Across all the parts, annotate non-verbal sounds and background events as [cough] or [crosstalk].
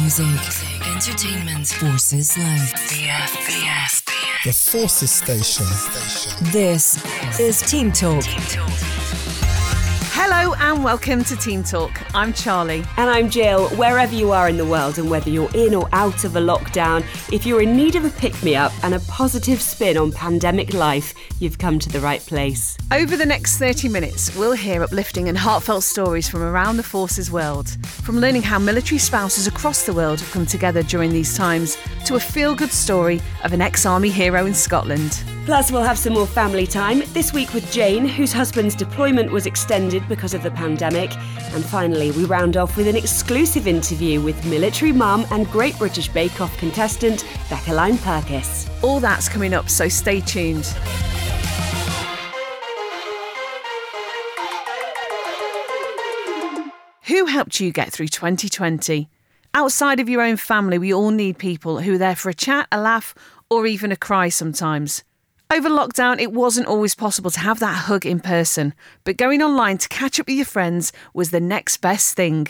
music, entertainment, Forces Live, BFBS. The Forces Station. This is Team Talk. Hello and welcome to Team Talk. I'm Charlie. And I'm Jill. Wherever you are in the world and whether you're in or out of a lockdown, if you're in need of a pick me up and a positive spin on pandemic life, you've come to the right place. Over the next 30 minutes, we'll hear uplifting and heartfelt stories from around the forces world. From learning how military spouses across the world have come together during these times to a feel good story of an ex army hero in Scotland. Plus, we'll have some more family time, this week with Jane, whose husband's deployment was extended because of the pandemic. And finally, we round off with an exclusive interview with military mum and Great British Bake Off contestant Beca Lyne-Pirkis. All that's coming up, so stay tuned. Who helped you get through 2020? Outside of your own family, we all need people who are there for a chat, a laugh, or even a cry sometimes. Over lockdown, it wasn't always possible to have that hug in person, but going online to catch up with your friends was the next best thing.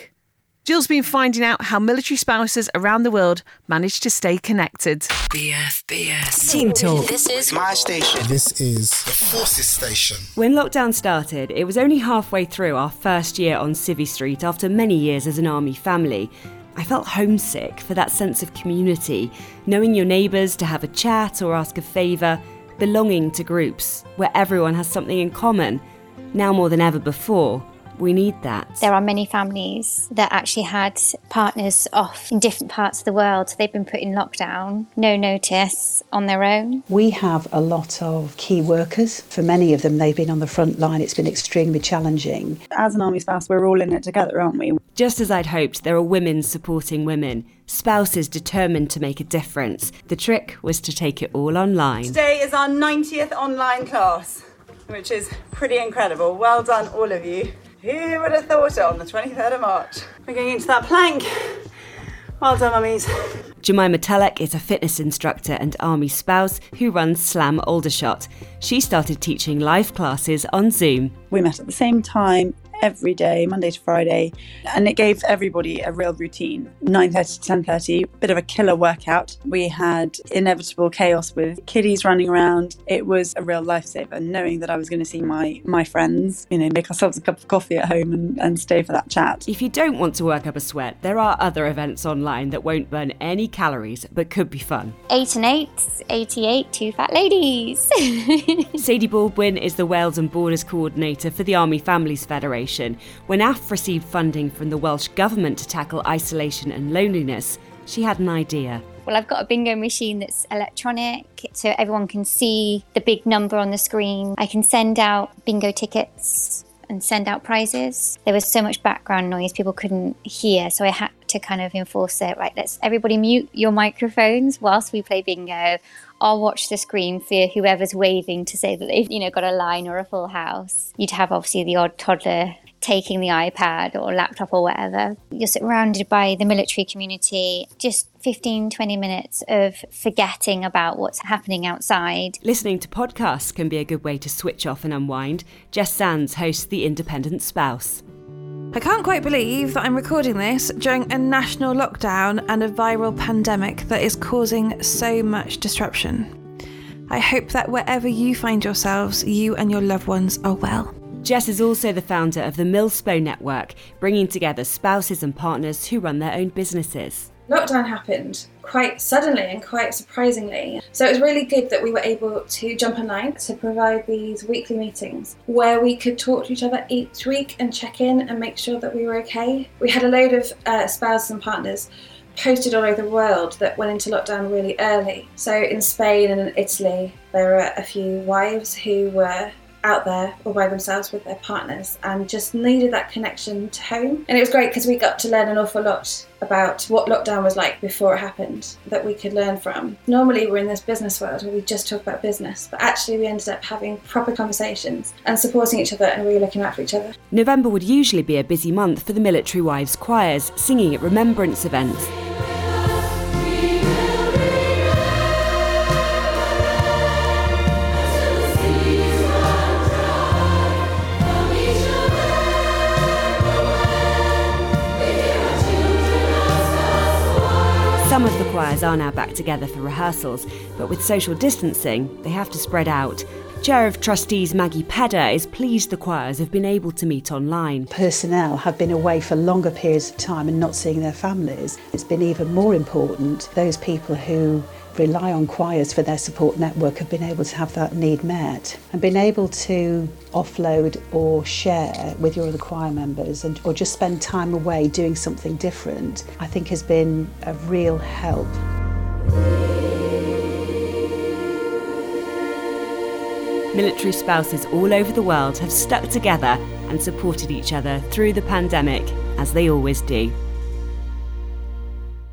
Jill's been finding out how military spouses around the world manage to stay connected. BFBS. Team Talk. This is my station. This is the Forces Station. When lockdown started, it was only halfway through our first year on Civvy Street after many years as an army family. I felt homesick for that sense of community, knowing your neighbours to have a chat or ask a favour, belonging to groups where everyone has something in common. Now more than ever before, we need that. There are many families that actually had partners off in different parts of the world. They've been put in lockdown, no notice, on their own. We have a lot of key workers. For many of them, they've been on the front line. It's been extremely challenging. As an army spouse, we're all in it together, aren't we? Just as I'd hoped, there are women supporting women, spouses determined to make a difference. The trick was to take it all online. Today is our 90th online class, which is pretty incredible. Well done, all of you. Who would have thought it on the 23rd of March? We're going into that plank. Well done, mummies. Jemima Telek is a fitness instructor and army spouse who runs Slam Aldershot. She started teaching live classes on Zoom. We met at the same time every day, Monday to Friday, and it gave everybody a real routine. 9:30 to 10:30, bit of a killer workout. We had inevitable chaos with kiddies running around. It was a real lifesaver, knowing that I was going to see my my friends, you know, make ourselves a cup of coffee at home and, and stay for that chat. If you don't want to work up a sweat, there are other events online that won't burn any calories but could be fun. Eight and eight, 88, two fat ladies. [laughs] Sadie Baldwin is the Wales and Borders coordinator for the Army Families Federation. When AF received funding from the Welsh Government to tackle isolation and loneliness, she had an idea. Well, I've got a bingo machine that's electronic, so everyone can see the big number on the screen. I can send out bingo tickets and send out prizes. There was so much background noise, people couldn't hear, so I had to kind of enforce it. Right, let's everybody mute your microphones whilst we play bingo. I'll watch the screen for whoever's waving to say that they've, you know, got a line or a full house. You'd have obviously the odd toddler taking the iPad or laptop or whatever. You're surrounded by the military community, just 15, 20 minutes of forgetting about what's happening outside. Listening to podcasts can be a good way to switch off and unwind. Jess Sands hosts The Independent Spouse. I can't quite believe that I'm recording this during a national lockdown and a viral pandemic that is causing so much disruption. I hope that wherever you find yourselves, you and your loved ones are well. Jess is also the founder of the Milspo Network, bringing together spouses and partners who run their own businesses. Lockdown happened quite suddenly and quite surprisingly. So it was really good that we were able to jump online to provide these weekly meetings where we could talk to each other each week and check in and make sure that we were okay. We had a load of uh, spouses and partners posted all over the world that went into lockdown really early. So in Spain and in Italy, there were a few wives who were out there all by themselves with their partners and just needed that connection to home. And it was great because we got to learn an awful lot about what lockdown was like before it happened that we could learn from. Normally, we're in this business world where we just talk about business, but actually, we ended up having proper conversations and supporting each other and really looking out for each other. November would usually be a busy month for the military wives' choirs, singing at remembrance events. Choirs are now back together for rehearsals, but with social distancing, they have to spread out. Chair of Trustees Maggie Pedder is pleased the choirs have been able to meet online. Personnel have been away for longer periods of time and not seeing their families. It's been even more important those people who rely on choirs for their support network have been able to have that need met and been able to offload or share with your other choir members and or just spend time away doing something different I think has been a real help. Military spouses all over the world have stuck together and supported each other through the pandemic, as they always do.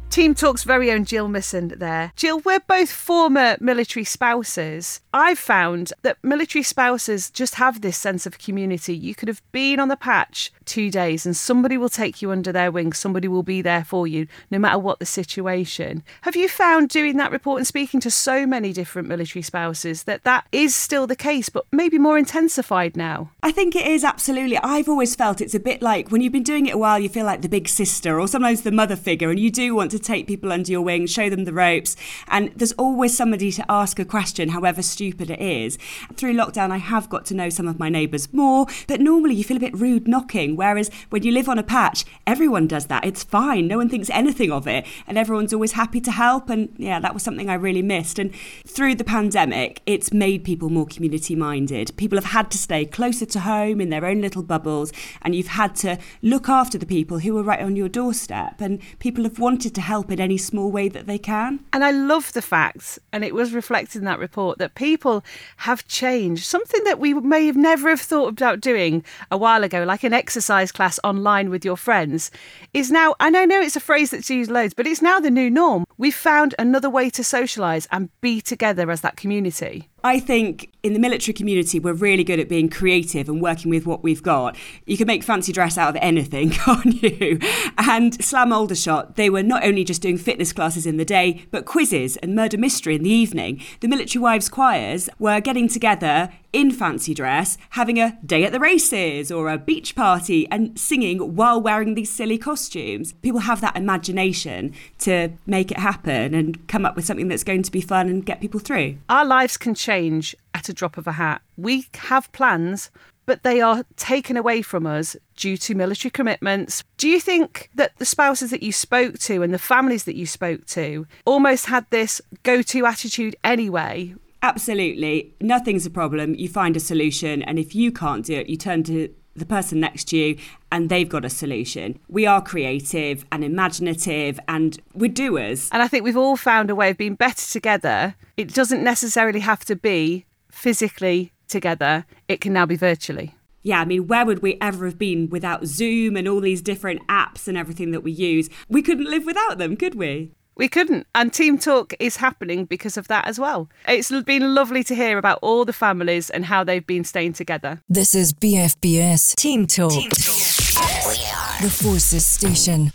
Team Talk's very own Jill Missand there. Jill, we're both former military spouses. I've found that military spouses just have this sense of community. You could have been on the patch two days and somebody will take you under their wing, somebody will be there for you, no matter what the situation. Have you found doing that report and speaking to so many different military spouses that that is still the case, but maybe more intensified now? I think it is absolutely. I've always felt it's a bit like when you've been doing it a while, you feel like the big sister or sometimes the mother figure, and you do want to take people under your wing, show them the ropes. And there's always somebody to ask a question, however stupid it is. Through lockdown, I have got to know some of my neighbours more, but normally you feel a bit rude knocking. Whereas when you live on a patch, everyone does that. It's fine. No one thinks anything of it. And everyone's always happy to help. And yeah, that was something I really missed. And through the pandemic, it's made people more community minded. People have had to stay closer to home in their own little bubbles. And you've had to look after the people who are right on your doorstep. And people have wanted to help in any small way that they can. And I love the fact, and it was reflected in that report, that people have changed. Something that we may have never have thought about doing a while ago, like an exercise class online with your friends, is now, and I know it's a phrase that's used loads, but it's now the new norm. We've found another way to socialise and be together as that community. I think in the military community, we're really good at being creative and working with what we've got. You can make fancy dress out of anything, [laughs] can't you? And Slam Aldershot, they were not only just doing fitness classes in the day, but quizzes and murder mystery in the evening. The military wives choirs were getting together in fancy dress, having a day at the races or a beach party and singing while wearing these silly costumes. People have that imagination to make it happen and come up with something that's going to be fun and get people through. Our lives can change at a drop of a hat. We have plans, but they are taken away from us due to military commitments. Do you think that the spouses that you spoke to and the families that you spoke to almost had this go to attitude anyway? Absolutely. Nothing's a problem. You find a solution. And if you can't do it, you turn to the person next to you and they've got a solution. We are creative and imaginative and we're doers. And I think we've all found a way of being better together. It doesn't necessarily have to be physically together, it can now be virtually. Yeah, I mean, where would we ever have been without Zoom and all these different apps and everything that we use? We couldn't live without them, could we? We couldn't. And Team Talk is happening because of that as well. It's been lovely to hear about all the families and how they've been staying together. This is BFBS Team Talk. Team Talk. The Forces Station.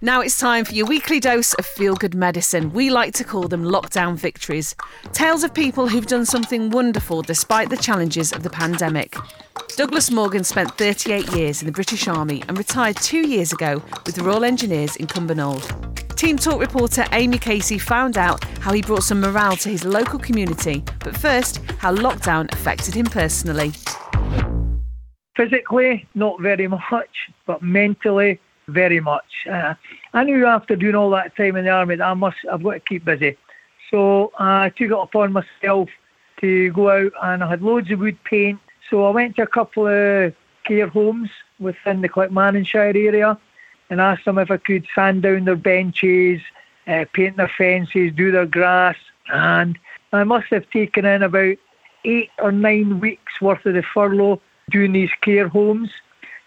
Now it's time for your weekly dose of feel good medicine. We like to call them lockdown victories. Tales of people who've done something wonderful despite the challenges of the pandemic. Douglas Morgan spent 38 years in the British Army and retired two years ago with the Royal Engineers in Cumbernauld. Team Talk reporter Amy Casey found out how he brought some morale to his local community, but first, how lockdown affected him personally. Physically, not very much, but mentally, very much. Uh, I knew after doing all that time in the army that I must, I've got to keep busy. So I took it upon myself to go out and I had loads of wood paint. So I went to a couple of care homes within the Clackmannanshire area and asked them if I could sand down their benches, uh, paint their fences, do their grass. And I must have taken in about eight or nine weeks worth of the furlough doing these care homes.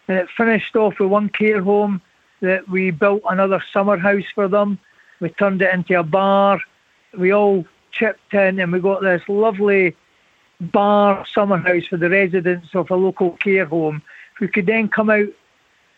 And it finished off with one care home that we built another summer house for them. We turned it into a bar. We all chipped in and we got this lovely bar summer house for the residents of a local care home who could then come out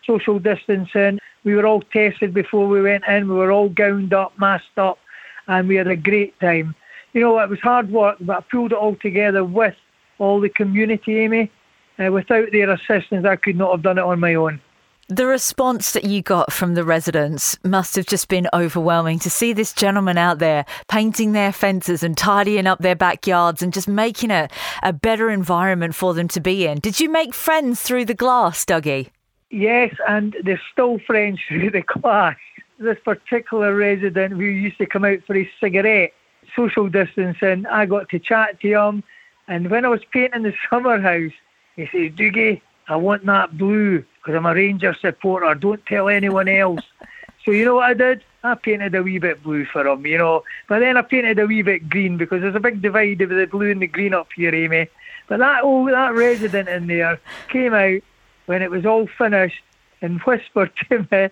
social distancing. We were all tested before we went in. We were all gowned up, masked up, and we had a great time. You know, it was hard work, but I pulled it all together with all the community, Amy. Uh, without their assistance, I could not have done it on my own. The response that you got from the residents must have just been overwhelming to see this gentleman out there painting their fences and tidying up their backyards and just making it a better environment for them to be in. Did you make friends through the glass, Dougie? Yes, and they're still friends [laughs] through the glass. This particular resident who used to come out for his cigarette, social distancing, I got to chat to him. And when I was painting the [laughs] summer house, he says, Dougie, I want that blue because I'm a Ranger supporter. Don't tell anyone else. [laughs] so you know what I did? I painted a wee bit blue for him, you know. But then I painted a wee bit green because there's a big divide with the blue and the green up here, Amy. But that old that resident in there came out when it was all finished and whispered [laughs] to me,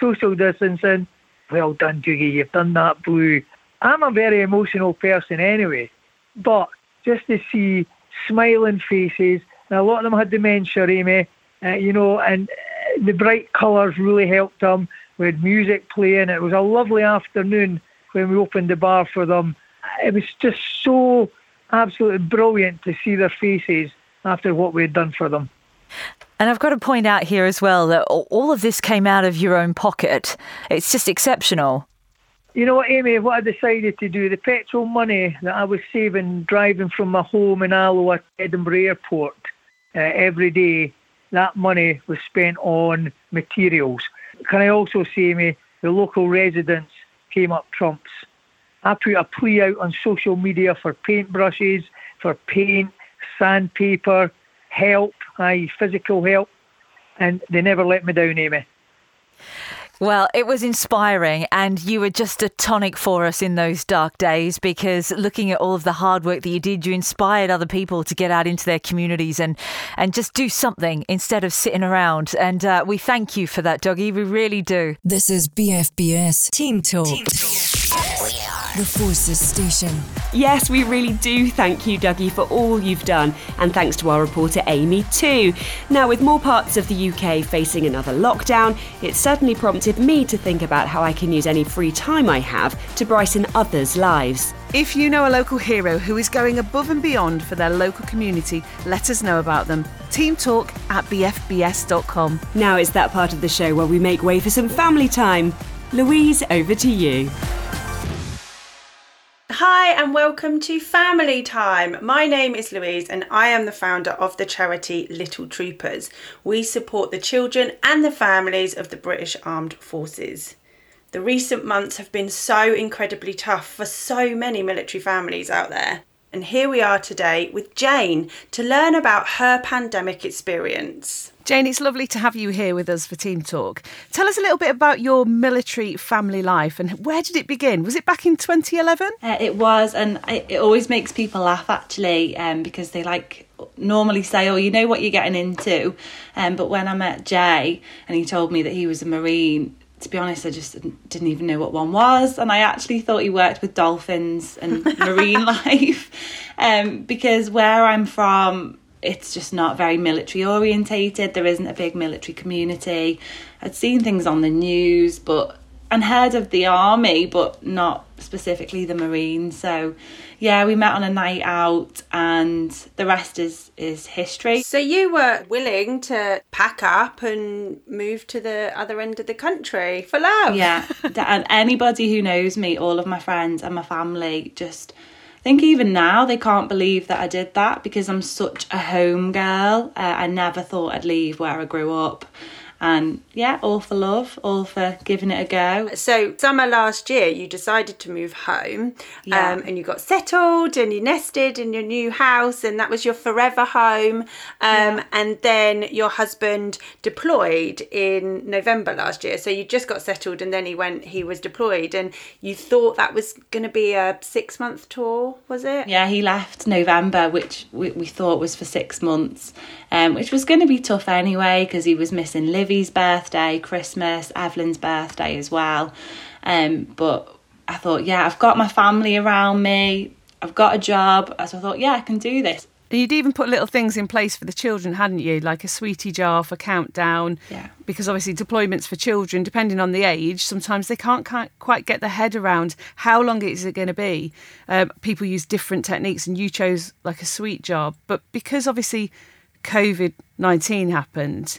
social distancing, well done, Dougie, you've done that blue. I'm a very emotional person anyway, but just to see smiling faces, and a lot of them had dementia, Amy, uh, you know, and uh, the bright colours really helped them. We had music playing. It was a lovely afternoon when we opened the bar for them. It was just so absolutely brilliant to see their faces after what we had done for them. And I've got to point out here as well that all of this came out of your own pocket. It's just exceptional. You know what, Amy, what I decided to do, the petrol money that I was saving driving from my home in Alloa to Edinburgh Airport uh, every day, that money was spent on materials. Can I also say, me, the local residents came up trumps. I put a plea out on social media for paintbrushes, for paint, sandpaper, help, i.e., physical help, and they never let me down, eh, Amy. Well, it was inspiring, and you were just a tonic for us in those dark days because looking at all of the hard work that you did, you inspired other people to get out into their communities and, and just do something instead of sitting around. And uh, we thank you for that, Dougie. We really do. This is BFBS Team Talk. Team Talk the Forces Station. Yes, we really do thank you, Dougie, for all you've done, and thanks to our reporter Amy too. Now, with more parts of the UK facing another lockdown, it certainly prompted me to think about how I can use any free time I have to brighten others' lives. If you know a local hero who is going above and beyond for their local community, let us know about them. Team Talk at bfbs.com. Now it's that part of the show where we make way for some family time. Louise, over to you. Hi, and welcome to Family Time. My name is Louise, and I am the founder of the charity Little Troopers. We support the children and the families of the British Armed Forces. The recent months have been so incredibly tough for so many military families out there. And here we are today with Jane to learn about her pandemic experience. Jane, it's lovely to have you here with us for Team Talk. Tell us a little bit about your military family life and where did it begin? Was it back in 2011? Uh, it was, and it, always makes people laugh actually um, because they like normally say, "Oh, you know what you're getting into," um, but when I met Jay and he told me that he was a marine, to be honest, I just didn't even know what one was, and I actually thought he worked with dolphins and [laughs] marine life, um, because where I'm from, it's just not very military orientated. There isn't a big military community. I'd seen things on the news, but and heard of the army, but not specifically the Marines. So, yeah, we met on a night out, and the rest is is history. So you were willing to pack up and move to the other end of the country for love. Yeah, [laughs] and anybody who knows me, all of my friends and my family, just think even now they can't believe that I did that because I'm such a home girl. Uh, I never thought I'd leave where I grew up and yeah, all for love, all for giving it a go. So, summer last year, you decided to move home yeah. um, and you got settled and you nested in your new house, and that was your forever home. Um, yeah. And then your husband deployed in November last year. So, you just got settled and then he went, he was deployed, and you thought that was going to be a six month tour, was it? Yeah, he left November, which we, we thought was for six months, um, which was going to be tough anyway because he was missing Liv Livy's birthday, Christmas, Evelyn's birthday as well. Um, but I thought, yeah, I've got my family around me, I've got a job. So I thought, yeah, I can do this. You'd even put little things in place for the children, hadn't you? Like a sweetie jar for countdown. Yeah. Because obviously, deployments for children, depending on the age, sometimes they can't quite get their head around how long is it going to be. Um, people use different techniques, and you chose like a sweet jar. But because obviously COVID 19 happened,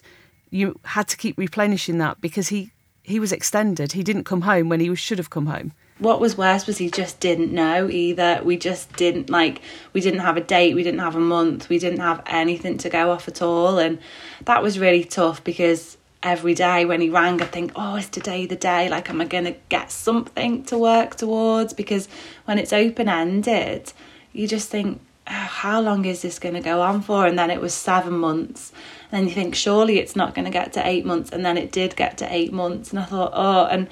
you had to keep replenishing that because he he was extended. He didn't come home when he should have come home. What was worse was he just didn't know either. We just didn't like we didn't have a date, we didn't have a month, we didn't have anything to go off at all and that was really tough because every day when he rang I'd think, "Oh, is today the day? Like am I going to get something to work towards?" Because when it's open-ended, you just think, oh, "How long is this going to go on for?" And then it was 7 months. And then you think, "Surely it's not going to get to 8 months." And then it did get to 8 months and I thought, "Oh, and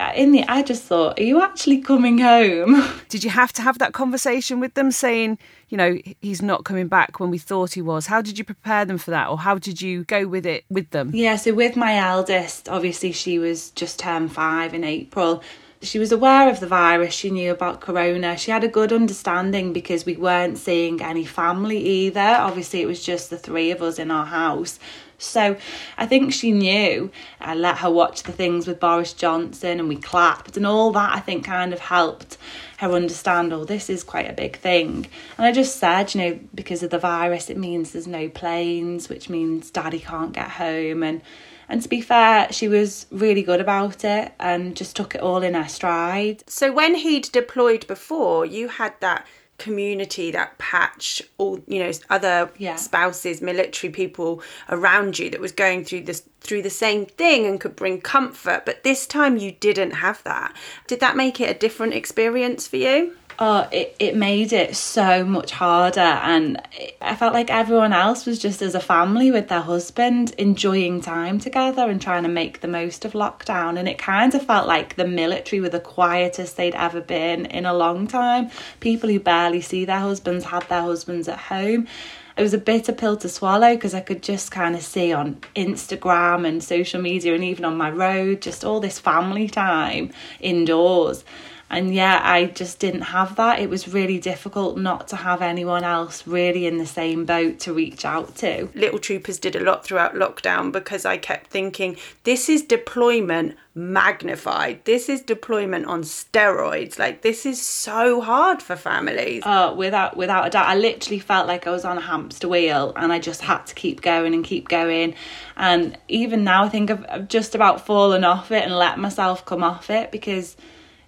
uh, in the I just thought, are you actually coming home? [laughs] Did you have to have that conversation with them saying, you know, he's not coming back when we thought he was? How did you prepare them for that or how did you go with it with them? Yeah, so with my eldest, obviously she was just turned 5 in April. She was aware of the virus, she knew about corona. She had a good understanding because we weren't seeing any family either. Obviously, it was just the three of us in our house. So I think she knew. I let her watch the things with Boris Johnson and we clapped and all that I think kind of helped her understand, oh, this is quite a big thing. And I just said, you know, because of the virus, it means there's no planes, which means daddy can't get home. And and to be fair, she was really good about it and just took it all in her stride. So when he'd deployed before, you had that community that patch all you know other yeah. spouses military people around you that was going through this through the same thing and could bring comfort but this time you didn't have that did that make it a different experience for you oh, it, it made it so much harder. And I felt like everyone else was just as a family with their husband, enjoying time together and trying to make the most of lockdown. And it kind of felt like the military were the quietest they'd ever been in a long time. People who barely see their husbands had their husbands at home it was a bitter pill to swallow because I could just kind of see on Instagram and social media and even on my road just all this family time indoors. And yeah, I just didn't have that. It was really difficult not to have anyone else really in the same boat to reach out to. Little Troopers did a lot throughout lockdown because I kept thinking this is deployment magnified. This is deployment on steroids. Like this is so hard for families. Oh, without without a doubt. I literally felt like I was on a hamster wheel and I just had to keep going and keep going. And even now I think I've, I've just about fallen off it and let myself come off it because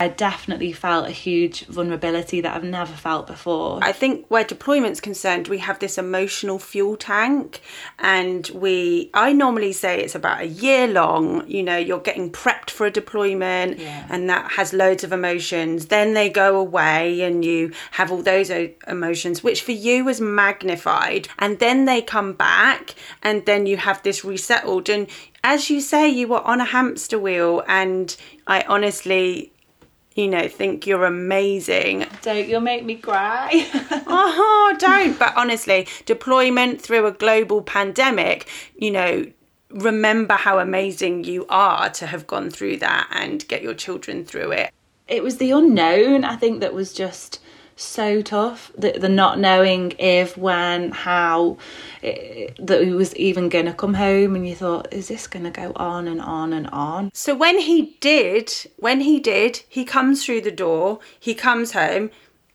I definitely felt a huge vulnerability that I've never felt before. I think where deployment's concerned, we have this emotional fuel tank, and we, I normally say it's about a year long. You know, you're getting prepped for a deployment, yeah. and that has loads of emotions. Then they go away, and you have all those emotions, which for you was magnified, and then they come back, and then you have this resettled. And as you say, you were on a hamster wheel, and I honestly you know, think you're amazing. Don't you'll make me cry. oh, [laughs] don't. But honestly, deployment through a global pandemic, you know, remember how amazing you are to have gone through that and get your children through it. It was the unknown, I think, that was just so tough. The, the not knowing if, when, how, it, that he was even going to come home, and you thought, is this going to go on and on and on? So when he did, when he did, he comes through the door, he comes home.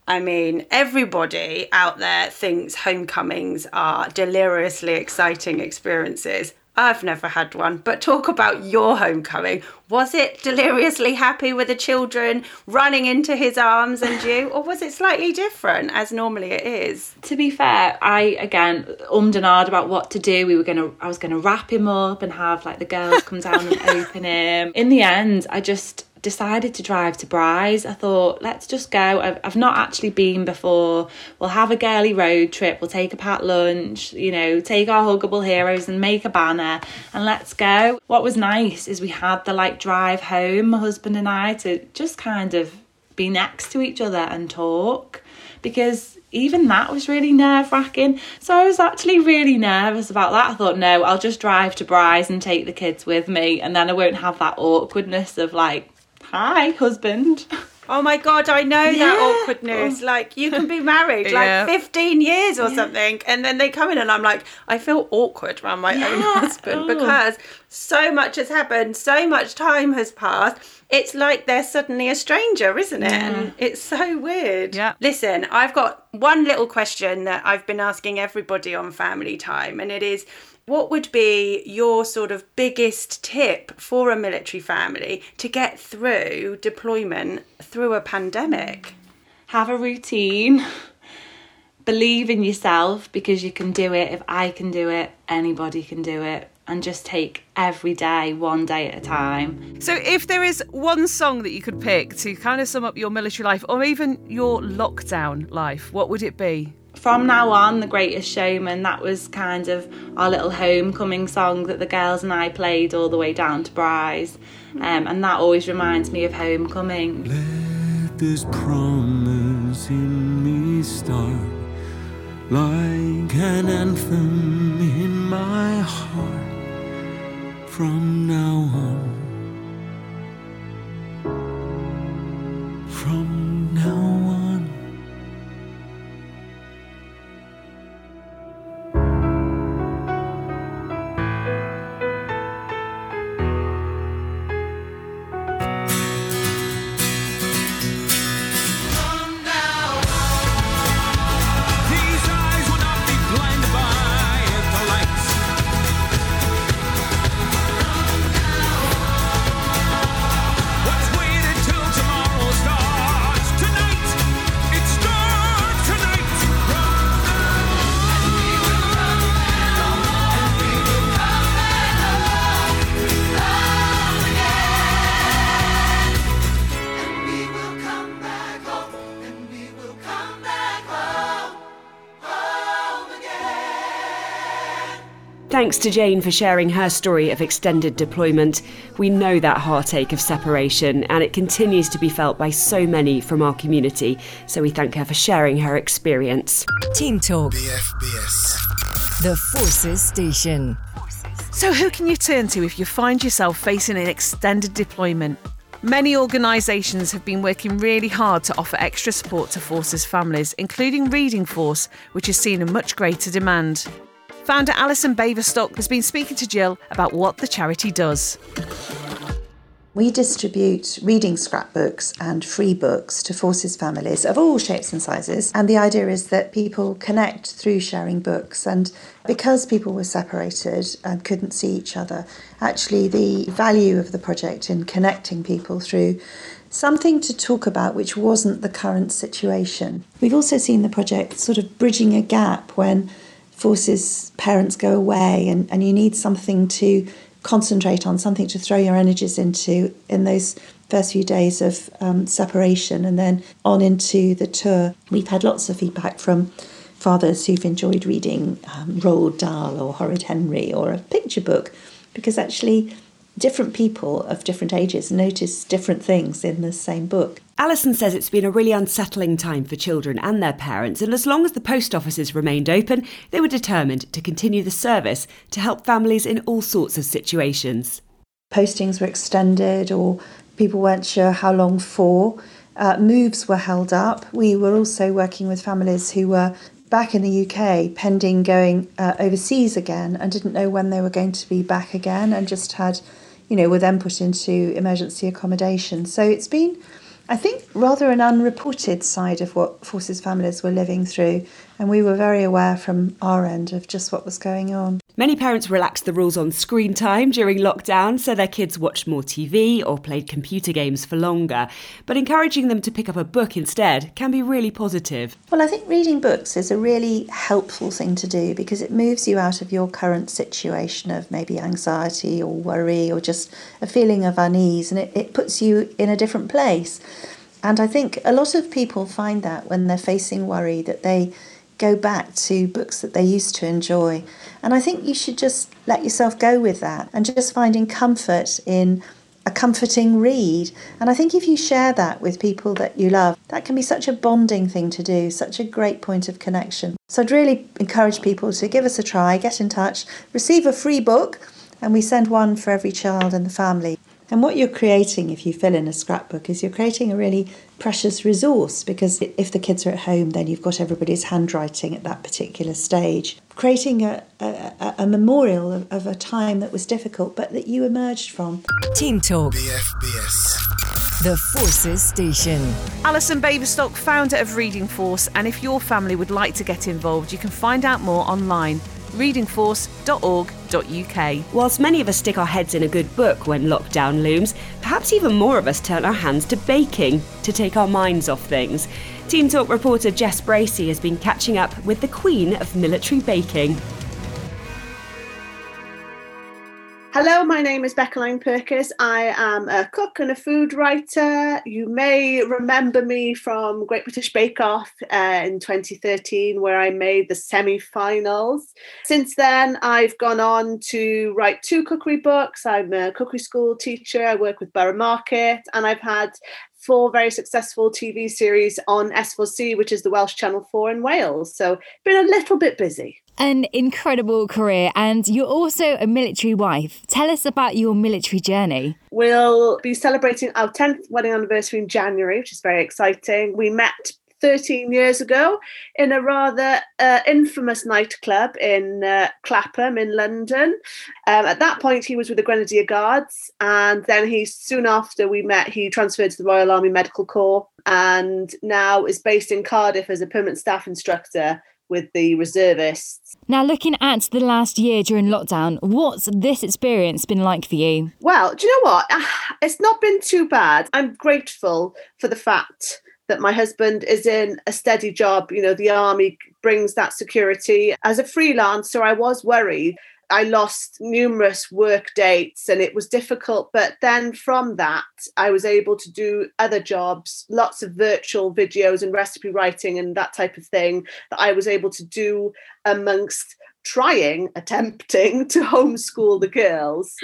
I mean, everybody out there thinks homecomings are deliriously exciting experiences. I've never had one, but talk about your homecoming. Was it deliriously happy with the children running into his arms and you, or was it slightly different as normally it is? To be fair, I again ummed and ahed about what to do. We were gonna, I was gonna wrap him up and have like the girls come down and [laughs] open him. In the end, I just decided to drive to Brize. I thought, let's just go. I've, I've not actually been before. We'll have a girly road trip. We'll take a pat lunch, you know, take our huggable heroes and make a banner and let's go. What was nice is we had the like drive home, my husband and I, to just kind of be next to each other and talk because even that was really nerve wracking. So I was actually really nervous about that. I thought, no, I'll just drive to Brize and take the kids with me, and then I won't have that awkwardness of like, hi, husband. Oh my god, I know yeah. that awkwardness. Oh. Like you can be married yeah. like 15 years or yeah. something and then they come in and I'm like I feel awkward around my own husband oh. because so much has happened, so much time has passed. It's like they're suddenly a stranger, isn't it? And it's so weird. Yeah. Listen, I've got one little question that I've been asking everybody on family time and it is what would be your sort of biggest tip for a military family to get through deployment through a pandemic? Have a routine. Believe in yourself because you can do it. If I can do it, anybody can do it. And just take every day, one day at a time. So, if there is one song that you could pick to kind of sum up your military life or even your lockdown life, what would it be? From now on, The Greatest Showman, that was kind of our little homecoming song that the girls and I played all the way down to Brize. Um, and that always reminds me of homecoming. Let this promise in me start like an anthem in my heart from now on. Thanks to Jane for sharing her story of extended deployment. We know that heartache of separation, and it continues to be felt by so many from our community. So we thank her for sharing her experience. Team Talk. BFBS. The Forces Station. So, who can you turn to if you find yourself facing an extended deployment? Many organisations have been working really hard to offer extra support to Forces families, including Reading Force, which has seen a much greater demand. Founder Alison Baverstock has been speaking to Jill about what the charity does. We distribute reading scrapbooks and free books to Forces families of all shapes and sizes. And the idea is that people connect through sharing books. And because people were separated and couldn't see each other, actually, the value of the project in connecting people through something to talk about which wasn't the current situation. We've also seen the project sort of bridging a gap when Forces parents go away and, and you need something to concentrate on, something to throw your energies into in those first few days of um, separation and then on into the tour. We've had lots of feedback from fathers who've enjoyed reading um, Roald Dahl or Horrid Henry or a picture book because actually different people of different ages notice different things in the same book. Alison says it's been a really unsettling time for children and their parents, and as long as the post offices remained open, they were determined to continue the service to help families in all sorts of situations. Postings were extended, or people weren't sure how long for. Uh, moves were held up. We were also working with families who were back in the UK pending going uh, overseas again and didn't know when they were going to be back again and just had, you know, were then put into emergency accommodation. So it's been, I think, rather an unreported side of what Forces families were living through. And we were very aware from our end of just what was going on. Many parents relaxed the rules on screen time during lockdown so their kids watched more TV or played computer games for longer. But encouraging them to pick up a book instead can be really positive. Well, I think reading books is a really helpful thing to do because it moves you out of your current situation of maybe anxiety or worry or just a feeling of unease and it, it puts you in a different place. And I think a lot of people find that when they're facing worry that they go back to books that they used to enjoy. And I think you should just let yourself go with that and just finding comfort in a comforting read. And I think if you share that with people that you love, that can be such a bonding thing to do, such a great point of connection. So I'd really encourage people to give us a try, get in touch, receive a free book, and we send one for every child in the family. And what you're creating if you fill in a scrapbook is you're creating a really precious resource because if the kids are at home, then you've got everybody's handwriting at that particular stage. Creating a, a, a memorial of, of a time that was difficult but that you emerged from. Team Talk. BFBS. The Forces Station. Alison Baverstock, founder of Reading Force, and if your family would like to get involved, you can find out more online readingforce.org.uk. Whilst many of us stick our heads in a good book when lockdown looms, perhaps even more of us turn our hands to baking to take our minds off things. Team Talk reporter Jess Bracey has been catching up with the queen of military baking. Hello, my name is Beca Lyne-Pirkis. I am a cook and a food writer. You may remember me from Great British Bake Off uh, in 2013, where I made the semi finals. Since then, I've gone on to write two cookery books. I'm a cookery school teacher, I work with Borough Market, and I've had four very successful TV series on S4C, which is the Welsh Channel 4 in Wales. So, been a little bit busy. An incredible career, and you're also a military wife. Tell us about your military journey. We'll be celebrating our 10th wedding anniversary in January, which is very exciting. We met 13 years ago in a rather uh, infamous nightclub in uh, Clapham in London. Um, at that point, he was with the Grenadier Guards, and then he soon after we met, he transferred to the Royal Army Medical Corps and now is based in Cardiff as a permanent staff instructor with the reservists. Now, looking at the last year during lockdown, what's this experience been like for you? Well, do you know what? Ah, it's not been too bad. I'm grateful for the fact that my husband is in a steady job. You know, the army brings that security. As a freelancer, I was worried. I lost numerous work dates and it was difficult. But then from that, I was able to do other jobs, lots of virtual videos and recipe writing and that type of thing that I was able to do amongst trying, attempting [laughs] to homeschool the girls.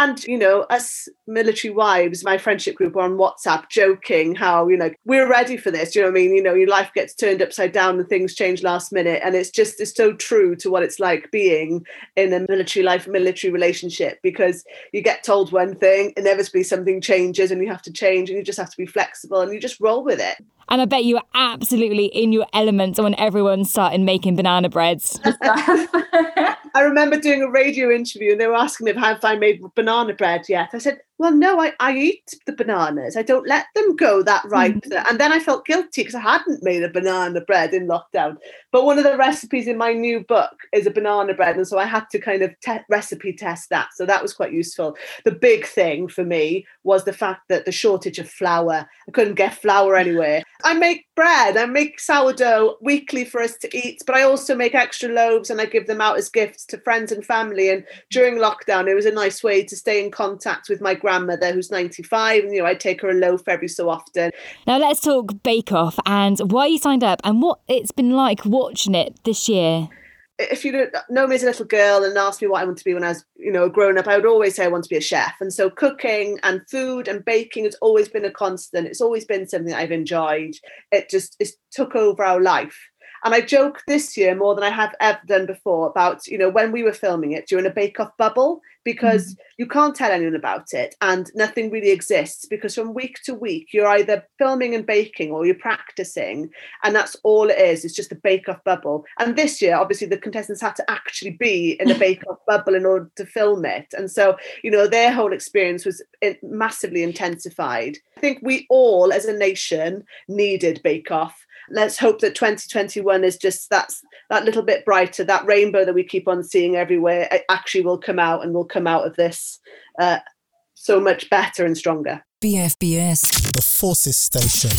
And, you know, us military wives, my friendship group were on WhatsApp joking how, you know, we're ready for this. Do you know what I mean? You know, your life gets turned upside down and things change last minute. And it's just, it's so true to what it's like being in a military life, military relationship, because you get told one thing, inevitably something changes and you have to change and you just have to be flexible and you just roll with it. And I bet you were absolutely in your element when everyone started making banana breads. [laughs] I remember doing a radio interview and they were asking me if I made banana bread yet. I said, well, no, I, I eat the bananas. I don't let them go that ripe. Mm-hmm. And then I felt guilty because I hadn't made a banana bread in lockdown. But one of the recipes in my new book is a banana bread. And so I had to kind of te- recipe test that. So that was quite useful. The big thing for me was the fact that the shortage of flour. I couldn't get flour [laughs] anywhere. I make bread, I make sourdough weekly for us to eat, but I also make extra loaves and I give them out as gifts to friends and family. And during lockdown, it was a nice way to stay in contact with my grandmother who's 95 and you know I take her a loaf every so often. Now let's talk Bake Off and why you signed up and what it's been like watching it this year if you don't know me as a little girl and ask me what I want to be when I was, you know, growing up, I would always say I want to be a chef. And so cooking and food and baking has always been a constant. It's always been something I've enjoyed. It just it took over our life. And I joke this year more than I have ever done before about, you know, when we were filming it during a bake off bubble, because mm. you can't tell anyone about it and nothing really exists because from week to week you're either filming and baking or you're practicing and that's all it is. It's just a bake off bubble. And this year obviously the contestants had to actually be in a [laughs] bake off bubble in order to film it. And so you know their whole experience was massively intensified. I think we all as a nation needed bake off let's hope that 2021 is just that's that little bit brighter that rainbow that we keep on seeing everywhere actually will come out and will come out of this uh, so much better and stronger. BFBS the forces station.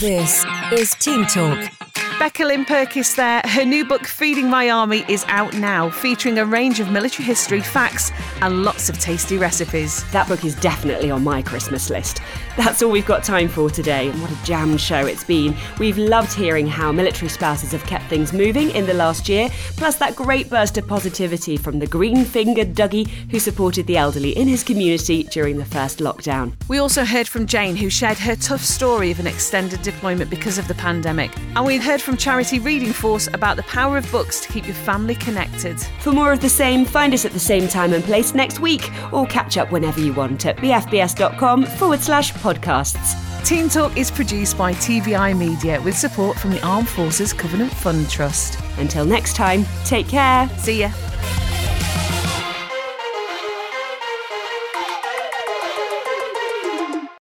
This is team talk Beca Lyne-Pirkis there. Her new book, Feeding My Army, is out now, featuring a range of military history, facts, and lots of tasty recipes. That book is definitely on my Christmas list. That's all we've got time for today, and what a jammed show it's been. We've loved hearing how military spouses have kept things moving in the last year, plus that great burst of positivity from the green fingered Dougie who supported the elderly in his community during the first lockdown. We also heard from Jane, who shared her tough story of an extended deployment because of the pandemic. And we heard from charity Reading Force about the power of books to keep your family connected. For more of the same, find us at the same time and place next week, or catch up whenever you want at bfbs.com forward slash podcasts. Team Talk is produced by TVI Media with support from the Armed Forces Covenant Fund Trust. Until next time, take care. See ya.